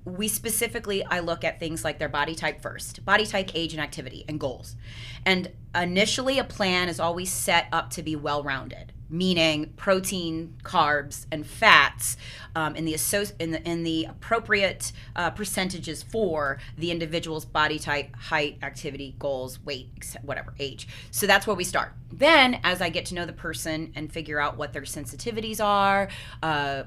we specifically I look at things like their body type first. Body type, age and activity and goals. And initially a plan is always set up to be well-rounded. Meaning protein, carbs, and fats um, in the associ- in the in the appropriate uh, percentages for the individual's body type, height, activity, goals, weight, whatever, age. So that's where we start. Then, as I get to know the person and figure out what their sensitivities are. Uh,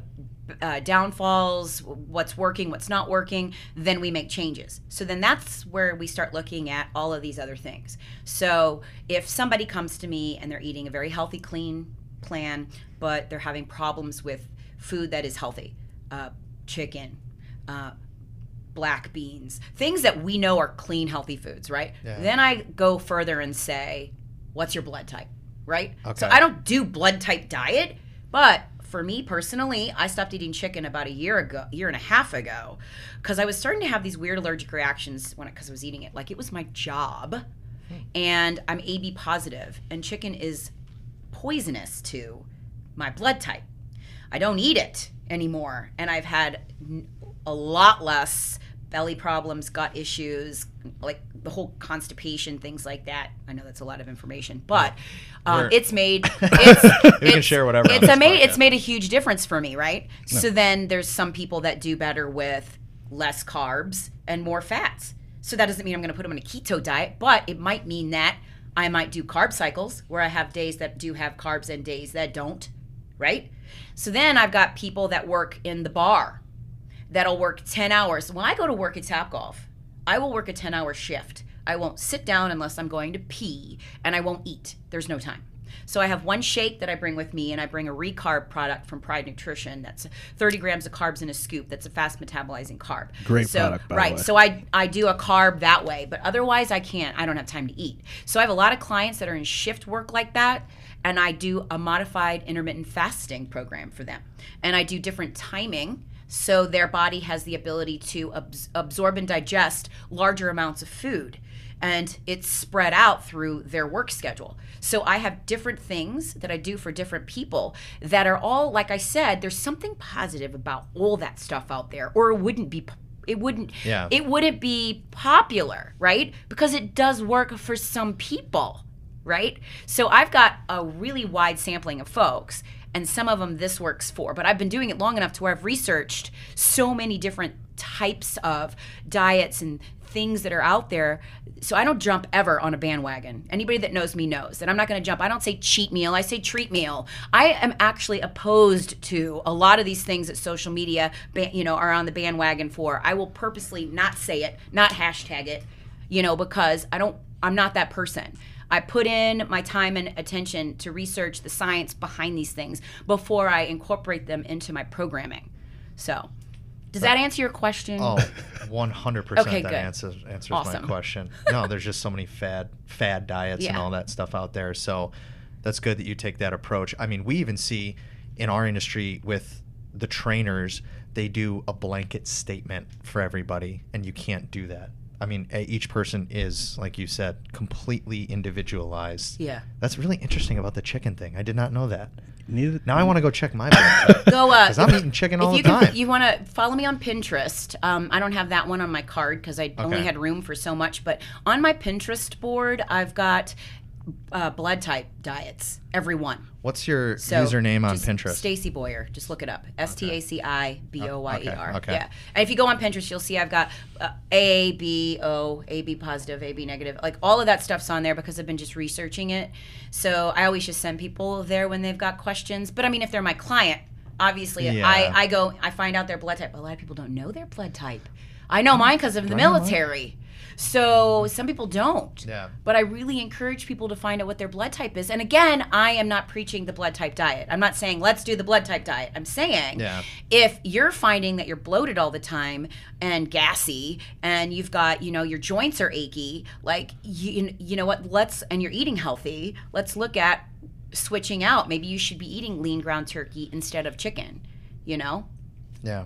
uh, downfalls, what's working, what's not working, then we make changes. So then that's where we start looking at all of these other things. So if somebody comes to me and they're eating a very healthy, clean plan, but they're having problems with food that is healthy, uh, chicken, uh, black beans, things that we know are clean, healthy foods, right? Yeah. Then I go further and say, what's your blood type, right? Okay. So I don't do blood type diet, but for me personally, I stopped eating chicken about a year ago, year and a half ago, because I was starting to have these weird allergic reactions when because I was eating it. Like it was my job, and I'm AB positive, and chicken is poisonous to my blood type. I don't eat it anymore, and I've had a lot less belly problems, gut issues, like the whole constipation, things like that. I know that's a lot of information, but um, it's made. It's, We can share whatever It's made. It's made a huge difference for me, right? So then there's some people that do better with less carbs and more fats. So that doesn't mean I'm going to put them on a keto diet, but it might mean that I might do carb cycles where I have days that do have carbs and days that don't, right? So then I've got people that work in the bar that'll work 10 hours. When I go to work at Topgolf, I will work a 10 hour shift. I won't sit down unless I'm going to pee, and I won't eat. There's no time. So I have one shake that I bring with me, and I bring a recarb product from Pride Nutrition. That's 30 grams of carbs in a scoop. That's a fast metabolizing carb. Great so, product, by the right. So I I do a carb that way, but otherwise I can't. I don't have time to eat. So I have a lot of clients that are in shift work like that, and I do a modified intermittent fasting program for them, and I do different timing. So their body has the ability to abs- absorb and digest larger amounts of food and it's spread out through their work schedule. So I have different things that I do for different people that are all like I said there's something positive about all that stuff out there or it wouldn't be it wouldn't Yeah. it wouldn't be popular, right? Because it does work for some people, right? So I've got a really wide sampling of folks and some of them this works for, but I've been doing it long enough to where I've researched so many different types of diets and things that are out there. So I don't jump ever on a bandwagon. Anybody that knows me knows that I'm not going to jump. I don't say cheat meal, I say treat meal. I am actually opposed to a lot of these things that social media, you know, are on the bandwagon for. I will purposely not say it, not hashtag it, you know, because I don't I'm not that person. I put in my time and attention to research the science behind these things before I incorporate them into my programming. So, does that answer your question? Oh, 100% Okay, that good. answers answers Awesome. my question. No, there's just so many fad fad diets and all that stuff out there. So that's good that you take that approach. I mean, we even see in our industry with the trainers, they do a blanket statement for everybody and you can't do that. I mean, each person is, like you said, completely individualized. Yeah. That's really interesting about the chicken thing. I did not know that. Neither, Now I want to go check my blood type. Go uh 'Cause I'm eating chicken all if the you can- time. you want to follow me on Pinterest. Um, I don't have that one on my card because I only had room for so much. But on my Pinterest board, I've got uh, blood type diets. Every one. What's your So username on Pinterest? Staci Boyer. Just look it up. S T A C I B O Y E R. Okay. Yeah. And if you go on Pinterest, you'll see I've got uh, A, B, O, A, B positive, A, B negative. Like all of that stuff's on there because I've been just researching it. So I always just send people there when they've got questions. But I mean, if they're my client, obviously Yeah. I, I go, I find out their blood type. A lot of people don't know their blood type. I know mine because of the I know mine. military. So some people don't. Yeah. But I really encourage people to find out what their blood type is. And again, I am not preaching the blood type diet. I'm not saying let's do the blood type diet. I'm saying Yeah. if you're finding that you're bloated all the time and gassy and you've got, you know, your joints are achy, like you, you know what, let's and you're eating healthy, let's look at switching out. Maybe you should be eating lean ground turkey instead of chicken, you know? Yeah.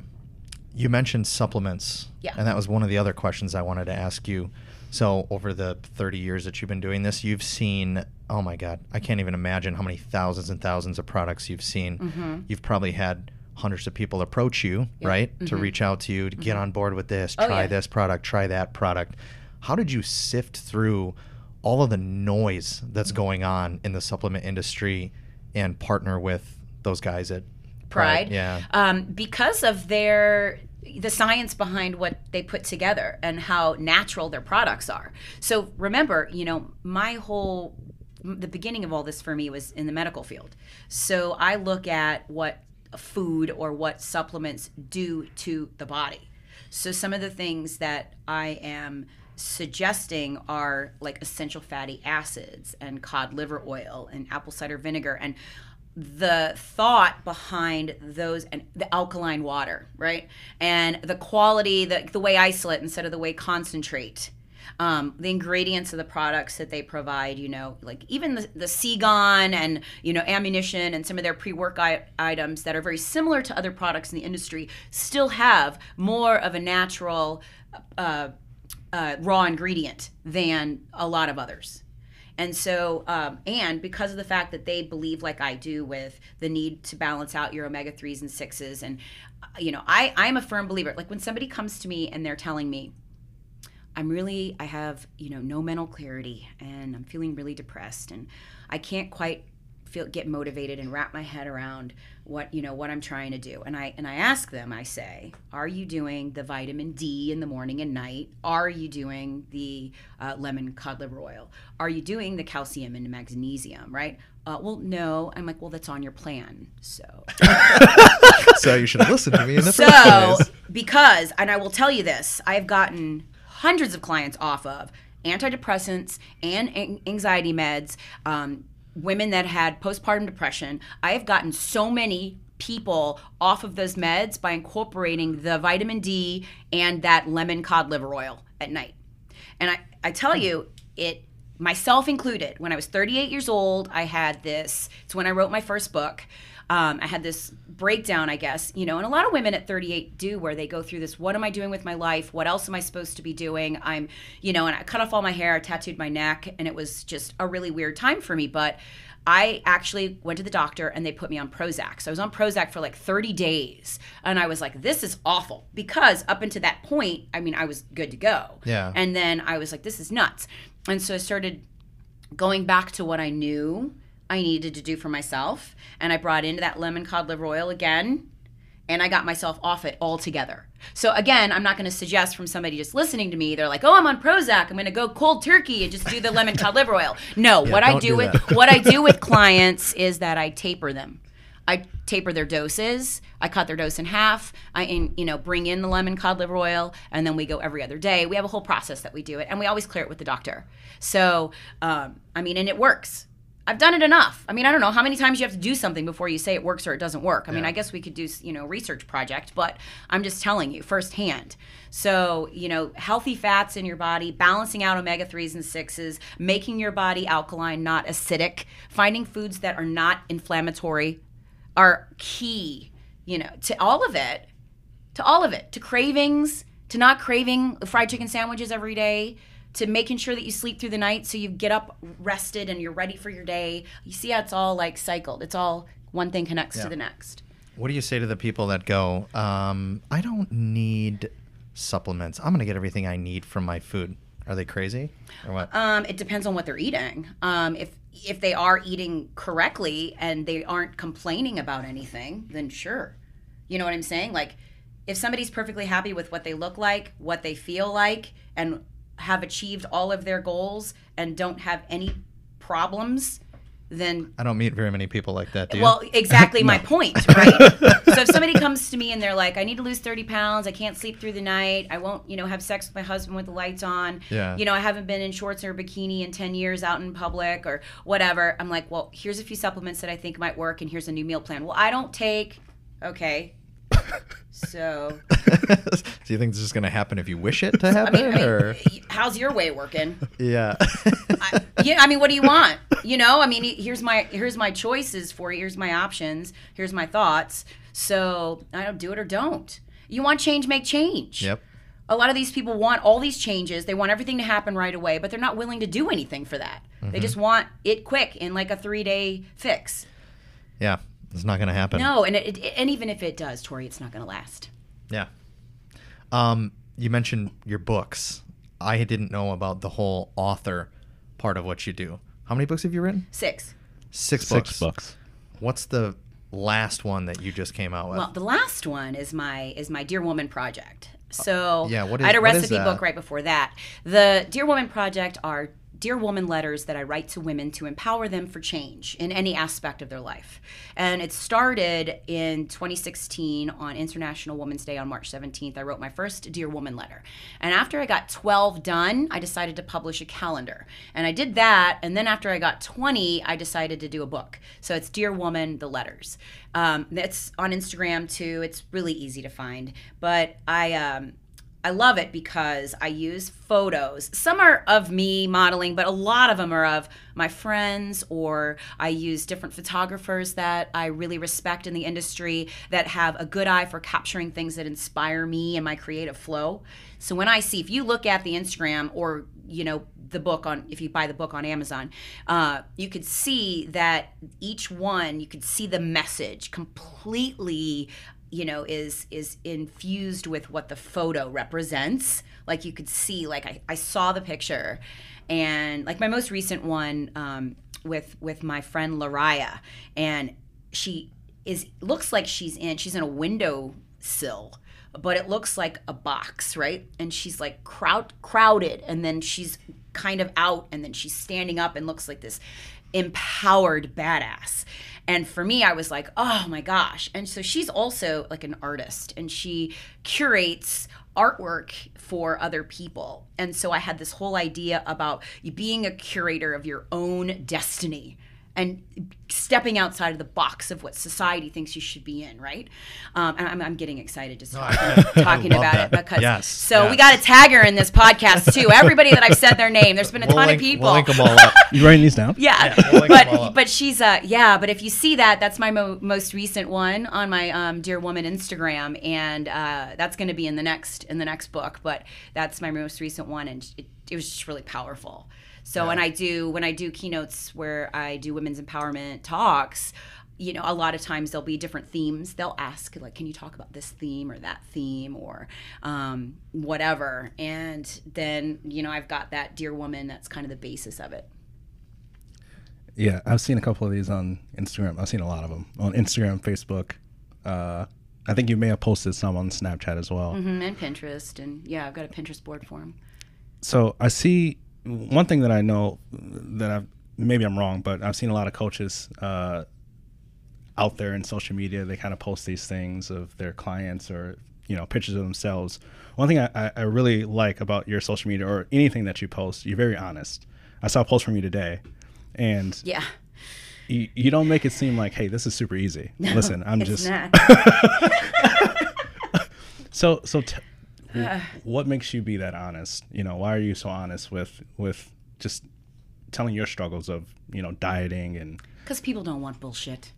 You mentioned supplements. Yeah. And that was one of the other questions I wanted to ask you. So, over the 30 years that you've been doing this, you've seen, oh my God, I can't even imagine how many thousands and thousands of products you've seen. Mm-hmm. You've probably had hundreds of people approach you, right? To reach out to you to get on board with this, Mm-hmm. Oh, try yeah. this product, try that product. How did you sift through all of the noise that's Mm-hmm. going on in the supplement industry and partner with those guys at Pride. Yeah. Um, because of their the science behind what they put together and how natural their products are. So remember, you know, my whole the beginning of all this for me was in the medical field. So I look at what food or what supplements do to the body. So some of the things that I am suggesting are like essential fatty acids and cod liver oil and apple cider vinegar and the thought behind those and the alkaline water, right? And the quality, the, the whey isolate instead of the whey concentrate. Um, the ingredients of the products that they provide, you know, like even the, the Seagon and, you know, ammunition and some of their pre work items that are very similar to other products in the industry still have more of a natural uh, uh, raw ingredient than a lot of others. And so, um, and because of the fact that they believe, like I do, with the need to balance out your omega 3s and 6s, and, uh, you know, I, I'm a firm believer. Like when somebody comes to me and they're telling me, I'm really, I have, you know, no mental clarity and I'm feeling really depressed and I can't quite feel get motivated and wrap my head around what you know what I'm trying to do. And I and I ask them, I say, are you doing the vitamin D in the morning and night? Are you doing the uh, lemon cod liver oil? Are you doing the calcium and magnesium? Right? Uh, well, no. I'm like, well, that's on your plan. So, so you should have listened to me in the so, first place. because, and I will tell you this, I've gotten hundreds of clients off of antidepressants and anxiety meds. Um, women that had postpartum depression. I have gotten so many people off of those meds by incorporating the vitamin D and that lemon cod liver oil at night. And I, I tell you, it myself included, when I was 38 years old, I had this, it's when I wrote my first book. Um, I had this breakdown, I guess, you know, and a lot of women at 38 do where they go through this what am I doing with my life? What else am I supposed to be doing? I'm, you know, and I cut off all my hair, I tattooed my neck, and it was just a really weird time for me. But I actually went to the doctor and they put me on Prozac. So I was on Prozac for like 30 days. And I was like, this is awful. Because up until that point, I mean, I was good to go. Yeah. And then I was like, this is nuts. And so I started going back to what I knew I needed to do for myself. And I brought into that lemon cod liver oil again. And I got myself off it altogether. So again, I'm not going to suggest from somebody just listening to me. They're like, "Oh, I'm on Prozac. I'm going to go cold turkey and just do the lemon cod liver oil." No, Yeah, what I do do with that. what I do with clients is that I taper them. I taper their doses. I cut their dose in half. I, in, you know, bring in the lemon cod liver oil, and then we go every other day. We have a whole process that we do it, and we always clear it with the doctor. So, um, I mean, and it works. I've done it enough. I mean, I don't know how many times you have to do something before you say it works or it doesn't work. I mean, I guess we could do, you know, research project, but I'm just telling you firsthand. So, you know, healthy fats in your body, balancing out omega 3s and 6s, making your body alkaline, not acidic, finding foods that are not inflammatory are key, you know, to all of it, to all of it, to cravings, to not craving fried chicken sandwiches every day, to making sure that you sleep through the night so you get up rested and you're ready for your day. You see how it's all like cycled. It's all one thing connects Yeah. to the next. What do you say to the people that go, um, I don't need supplements. I'm going to get everything I need from my food. Are they crazy or what? Um, it depends on what they're eating. Um, if if they are eating correctly and they aren't complaining about anything, then sure. You know what I'm saying? Like, if somebody's perfectly happy with what they look like, what they feel like, and have achieved all of their goals and don't have any problems, then I don't meet very many people like that, do you? well, exactly my point, right? so if somebody comes to me and they're like, "I need to lose thirty pounds. I can't sleep through the night. I won't, you know, have sex with my husband with the lights on. Yeah. You know, I haven't been in shorts or bikini in ten years out in public or whatever." I'm like, "Well, here's a few supplements that I think might work, and here's a new meal plan." Well, I don't take. Okay. So do you think this is going to happen if you wish it to I happen? mean, I mean, or how's your way working? yeah, I, yeah, I mean, what do you want? You know, I mean, here's my here's my choices for you. Here's my options. Here's my thoughts. So I don't do it or don't. You want change, make change. yep. A lot of these people want all these changes. They want everything to happen right away, but they're not willing to do anything for that. Mm-hmm. They just want it quick in like a three day fix. Yeah, it's not going to happen. No, and it, it, and even if it does, Tori, it's not going to last. Yeah. Um, you mentioned your books. I didn't know about the whole author part of what you do. How many books have you written? Six. Six, Six books. books. What's the last one that you just came out with? Well, the last one is my is my Dear Woman project. So Uh, yeah, what I had a recipe book right before that. The Dear Woman project are Dear Woman letters that I write to women to empower them for change in any aspect of their life. And it started in 2016 on International Women's Day on March 17th. I wrote my first Dear Woman letter. And after I got 12 done, I decided to publish a calendar. And I did that. And then after I got 20, I decided to do a book. So it's Dear Woman, the letters. Um, it's on Instagram too. It's really easy to find. But I, um, I love it because I use photos. Some are of me modeling, but a lot of them are of my friends, or I use different photographers that I really respect in the industry that have a good eye for capturing things that inspire me and my creative flow. So when I see, if you look at the Instagram or you know the book on, if you buy the book on Amazon, uh, you could see that each one, you could see the message completely you know is is infused with what the photo represents. Like you could see like i, I saw the picture and like my most recent one um, with with my friend Lariah and she is looks like she's in she's in a window sill but it looks like a box right? And she's like crowd crowded and then she's kind of out and then she's standing up and looks like this empowered badass and for me i was like oh my gosh. And so she's also like an artist and she curates artwork for other people. And so i had this whole idea about being a curator of your own destiny and stepping outside of the box of what society thinks you should be in, right? Um, and I'm, I'm getting excited just talking, talking about that. it because Yes, so we yes. got a tagger in this podcast too. Everybody that I've said their name, there's been a We'll ton link, of people. We'll link them all up. You writing these down? Yeah, Yeah, we'll link them all but but she's uh yeah. But if you see that, that's my mo- most recent one on my um, dear woman Instagram, and uh, that's going to be in the next in the next book. But that's my most recent one, and it, it was just really powerful. So when I do when I do keynotes where I do women's empowerment talks. You know, a lot of times there'll be different themes. They'll ask, like, can you talk about this theme or that theme or um, whatever? And then, you know, I've got that dear woman that's kind of the basis of it. Yeah, I've seen a couple of these on Instagram. I've seen a lot of them on Instagram, Facebook. Uh, I think you may have posted some on Snapchat as well. hmm and Pinterest, and yeah, I've got a Pinterest board for them. So I see one thing that I know that I've maybe I'm wrong, but I've seen a lot of coaches uh, out there in social media. They kind of post these things of their clients or you know pictures of themselves. One thing I, I- really like about your social media or anything that you post, you're very honest. I saw a post from you today, and Yeah, you, you don't make it seem like, hey, this is super easy. Listen, I'm just so so. T- what makes you be that honest? You know, why are you so honest with with just telling your struggles of you know dieting and Because people don't want bullshit.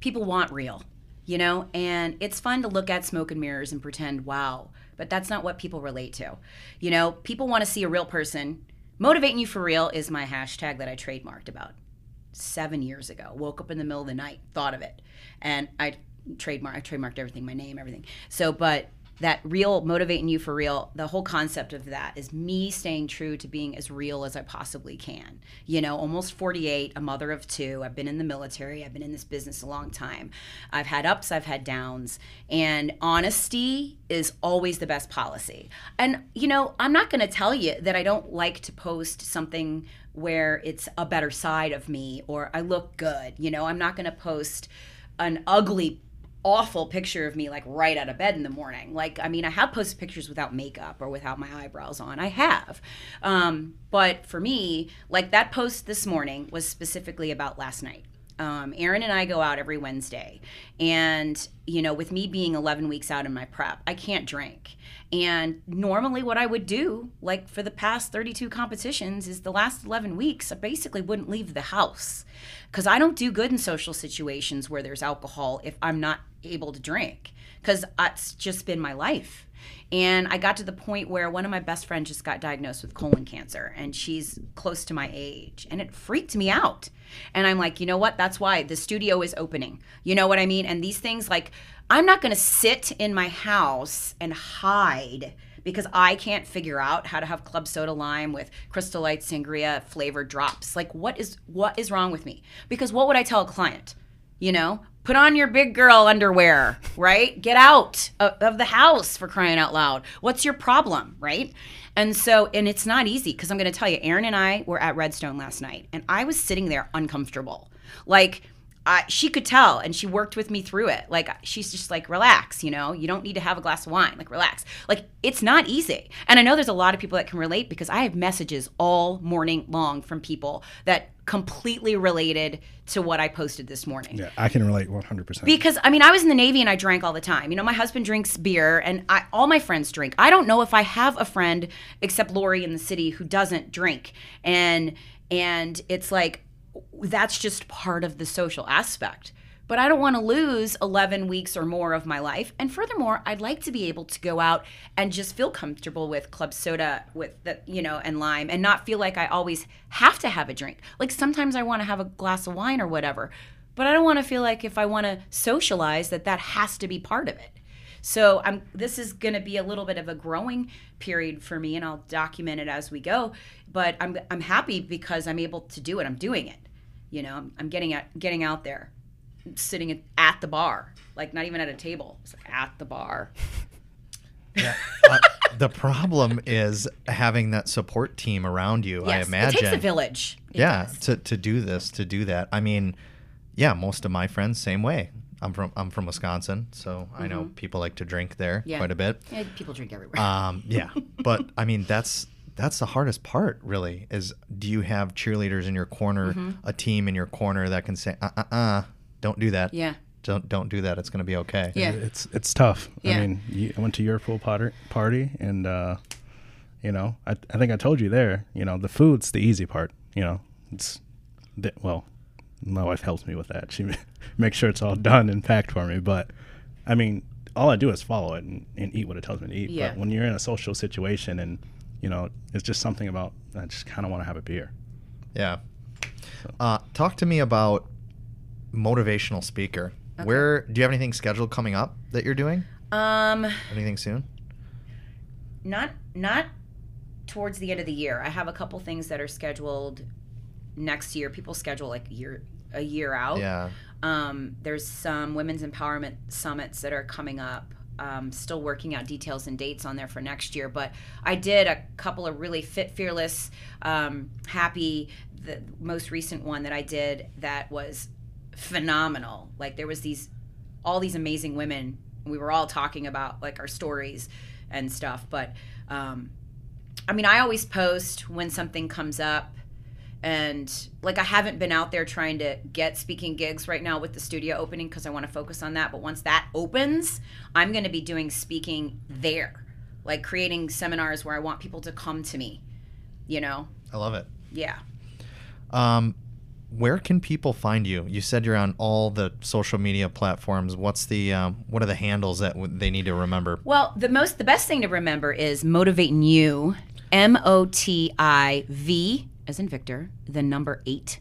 People want real, you know? And it's fun to look at smoke and mirrors and pretend, wow, but that's not what people relate to. You know, people want to see a real person. Motivating you for real is my hashtag that I trademarked about seven years ago. Woke up in the middle of the night, thought of it. And I trademark I trademarked everything, my name, everything. So but that real motivating you for real, the whole concept of that is me staying true to being as real as I possibly can. You know, almost 48, a mother of two. I've been in the military. I've been in this business a long time. I've had ups, I've had downs. And honesty is always the best policy. And, you know, I'm not going to tell you that I don't like to post something where it's a better side of me or I look good. You know, I'm not going to post an ugly awful picture of me like right out of bed in the morning. Like i mean i have posted pictures without makeup or without my eyebrows on. I have. Um, but for me like that post this morning was specifically about last night um, Aaron and I go out every Wednesday, and you know, with me being 11 weeks out in my prep, I can't drink. And normally, what I would do, like for the past 32 competitions, is the last 11 weeks, I basically wouldn't leave the house because I don't do good in social situations where there's alcohol if I'm not able to drink because it's just been my life. And I got to the point where one of my best friends just got diagnosed with colon cancer, and she's close to my age. And it freaked me out. And I'm like, you know what? That's why the studio is opening. You know what I mean? And these things, like, I'm not going to sit in my house and hide because I can't figure out how to have club soda lime with crystal light sangria flavored drops. Like what is what is wrong with me? Because what would I tell a client? You know, put on your big girl underwear, right? Get out of, the house for crying out loud. What's your problem, right? And so, and it's not easy because I'm going to tell you, Aaron and I were at Redstone last night, and I was sitting there uncomfortable. Like, I, she could tell and she worked with me through it. Like she's just like, relax, you know, you don't need to have a glass of wine. Like, relax. Like, it's not easy. And I know there's a lot of people that can relate because I have messages all morning long from people that completely related to what I posted this morning. Yeah, I can relate 100%. Because I mean, I was in the Navy and I drank all the time. You know, my husband drinks beer and I, all my friends drink. I don't know if I have a friend except Lori in the city who doesn't drink. And and it's like that's just part of the social aspect. But I don't want to lose 11 weeks or more of my life. And furthermore, I'd like to be able to go out and just feel comfortable with club soda with the, you know, and lime and not feel like I always have to have a drink. Like sometimes I want to have a glass of wine or whatever. But I don't want to feel like if I want to socialize that that has to be part of it. So I'm this is going to be a little bit of a growing period for me and I'll document it as we go, but I'm I'm happy because I'm able to do it. I'm doing it. You know, I'm, I'm getting at getting out there, sitting at, at the bar, like not even at a table, it's like at the bar. Yeah. Uh, the problem is having that support team around you. I imagine. it takes a village. It yeah, does. to, to do this, to do that. I mean, yeah, most of my friends same way. I'm from I'm from Wisconsin, so I know people like to drink there Mm-hmm. Yeah. quite a bit. Yeah, people drink everywhere. Um, yeah, but I mean that's that's the hardest part, really. Is do you have cheerleaders in your corner, Mm-hmm. a team in your corner that can say, uh, uh, uh, don't do that. yeah. Don't don't do that. It's going to be okay. Yeah. It's it's tough. Yeah. I mean, you, I went to your pool potter, party, and uh, you know, I, I think I told you there. You know, the food's the easy part. You know, it's the, well, my wife helps me with that. She makes sure it's all done and packed for me. But I mean, all I do is follow it and, and eat what it tells me to eat. Yeah. But when you're in a social situation and you know, it's just something about I just kind of want to have a beer. Yeah. Uh, talk to me about motivational speaker. Where do you have anything scheduled coming up that you're doing? Um, Anything soon? not not towards the end of the year. I have a couple things that are scheduled next year. People schedule like year a year out. Yeah. Um, there's some women's empowerment summits that are coming up. Um, still working out details and dates on there for next year, but I did a couple of really fit, fearless, um, happy. The most recent one that I did that was phenomenal. Like there was these, all these amazing women. We were all talking about like our stories and stuff. But um, I mean, I always post when something comes up and like I haven't been out there trying to get speaking gigs right now with the studio opening because I want to focus on that. But once that opens, I'm going to be doing speaking there, like creating seminars where I want people to come to me. You know, I love it. yeah. Um, where can people find you? You said you're on all the social media platforms. What's the um, what are the handles that w- they need to remember? Well, the most the best thing to remember is motivating you, M O T I V as in Victor, the number 8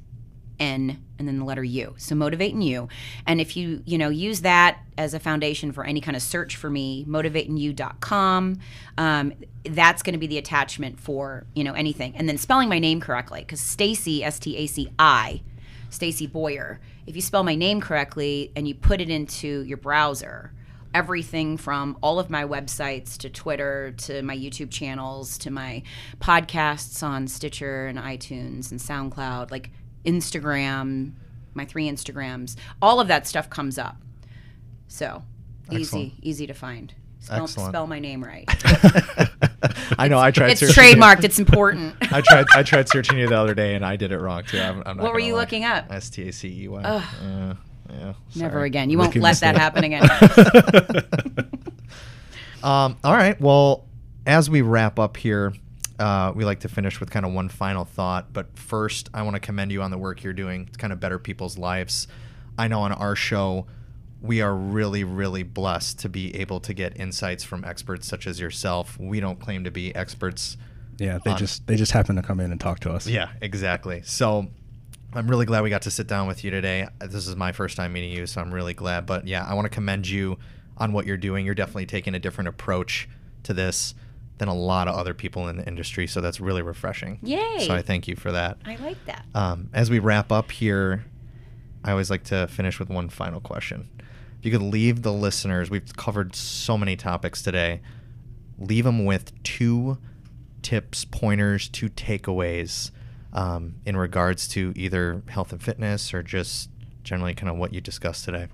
N and then the letter U. So motivating you. And if you, you know, use that as a foundation for any kind of search for me, motivatingyou.com, um, that's going to be the attachment for, you know, anything. And then spelling my name correctly cuz Staci S T A C I Staci Boyer. If you spell my name correctly and you put it into your browser, everything from all of my websites to Twitter to my YouTube channels to my podcasts on Stitcher and iTunes and SoundCloud, like Instagram, my three Instagrams, all of that stuff comes up. So Excellent. easy, easy to find. Spell, spell my name right. I know. I tried. it's searching trademarked. It's important. I tried. I tried searching you the other day, and I did it wrong too. I'm, I'm not what were you lie. looking up? S T A C E Y. Ugh. Yeah. Never again. You won't Rookie let that happen again. Um, all right. Well, as we wrap up here, uh, we like to finish with kind of one final thought. But first, I want to commend you on the work you're doing to kind of better people's lives. I know on our show, we are really, really blessed to be able to get insights from experts such as yourself. We don't claim to be experts. Yeah, they On- just they just happen to come in and talk to us. Yeah, exactly. So I'm really glad we got to sit down with you today. This is my first time meeting you, so I'm really glad. But yeah, I want to commend you on what you're doing. You're definitely taking a different approach to this than a lot of other people in the industry, so that's really refreshing. Yay. So I thank you for that. I like that. Um, as we wrap up here, I always like to finish with one final question. If you could leave the listeners, we've covered so many topics today. Leave them with two tips, pointers, two takeaways um, in regards to either health and fitness or just generally kind of what you discussed today.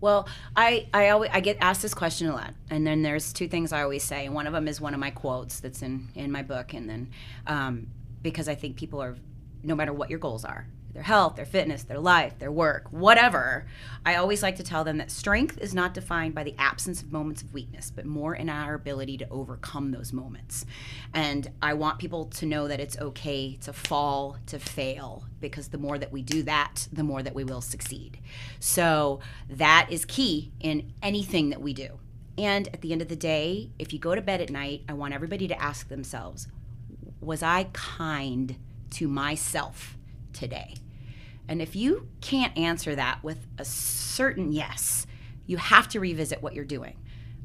Well, I I always I get asked this question a lot, and then there's two things I always say, one of them is one of my quotes that's in in my book, and then um, because I think people are, no matter what your goals are, their health, their fitness, their life, their work, whatever, I always like to tell them that strength is not defined by the absence of moments of weakness, but more in our ability to overcome those moments. And I want people to know that it's okay to fall, to fail, because the more that we do that, the more that we will succeed. So that is key in anything that we do. And at the end of the day, if you go to bed at night, I want everybody to ask themselves, was I kind to myself today? And if you can't answer that with a certain yes, you have to revisit what you're doing.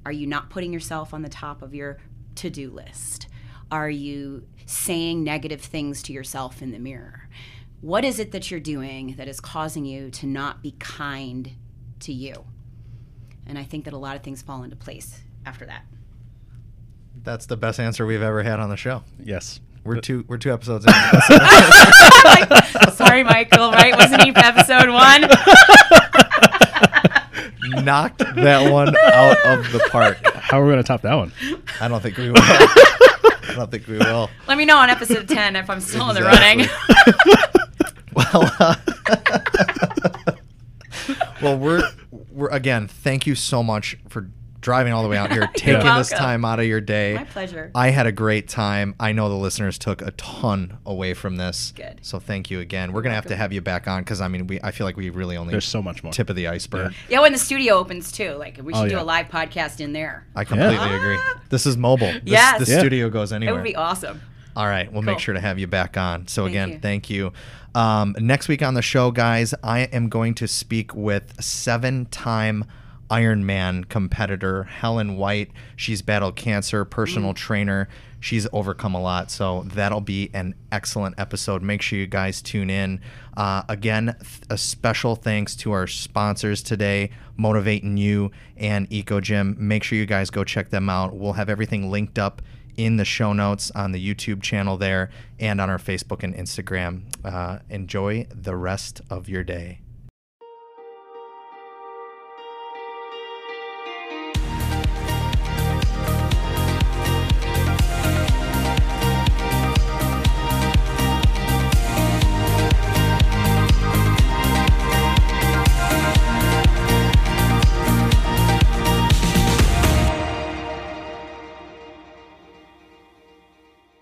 Are you not putting yourself on the top of your to do list? Are you saying negative things to yourself in the mirror? What is it that you're doing that is causing you to not be kind to you? And I think that a lot of things fall into place after that. That's the best answer we've ever had on the show. Yes. We're two we're two episodes in. Like, Sorry, Michael, right? Wasn't he episode one? Knocked that one out of the park. How are we going to top that one? I don't think we will. I don't think we will. Let me know on episode 10 if I'm still in the running. Well, uh, well, we're we're again. Thank you so much for driving all the way out here, taking this time out of your day. My pleasure. I had a great time. I know the listeners took a ton away from this. Good. So thank you again. We're gonna have to have you back on because I mean, we I feel like we really only There's so much more. tip of the iceberg. Yeah, when the studio opens too. Like we should Oh, do a live podcast in there. I completely Yeah. agree. This is mobile. This, Yes. this Yeah. studio goes anywhere. It would be awesome. All right, we'll make sure to have you back on. So Thank again, you. thank you. Um, next week on the show, guys, I am going to speak with seven-time Ironman competitor Helen White. She's battled cancer, personal trainer. She's overcome a lot, so that'll be an excellent episode. Make sure you guys tune in. Uh, again, th- a special thanks to our sponsors today, Motivating You and EcoGym. Make sure you guys go check them out. We'll have everything linked up in the show notes on the YouTube channel there and on our Facebook and Instagram. Uh, enjoy the rest of your day.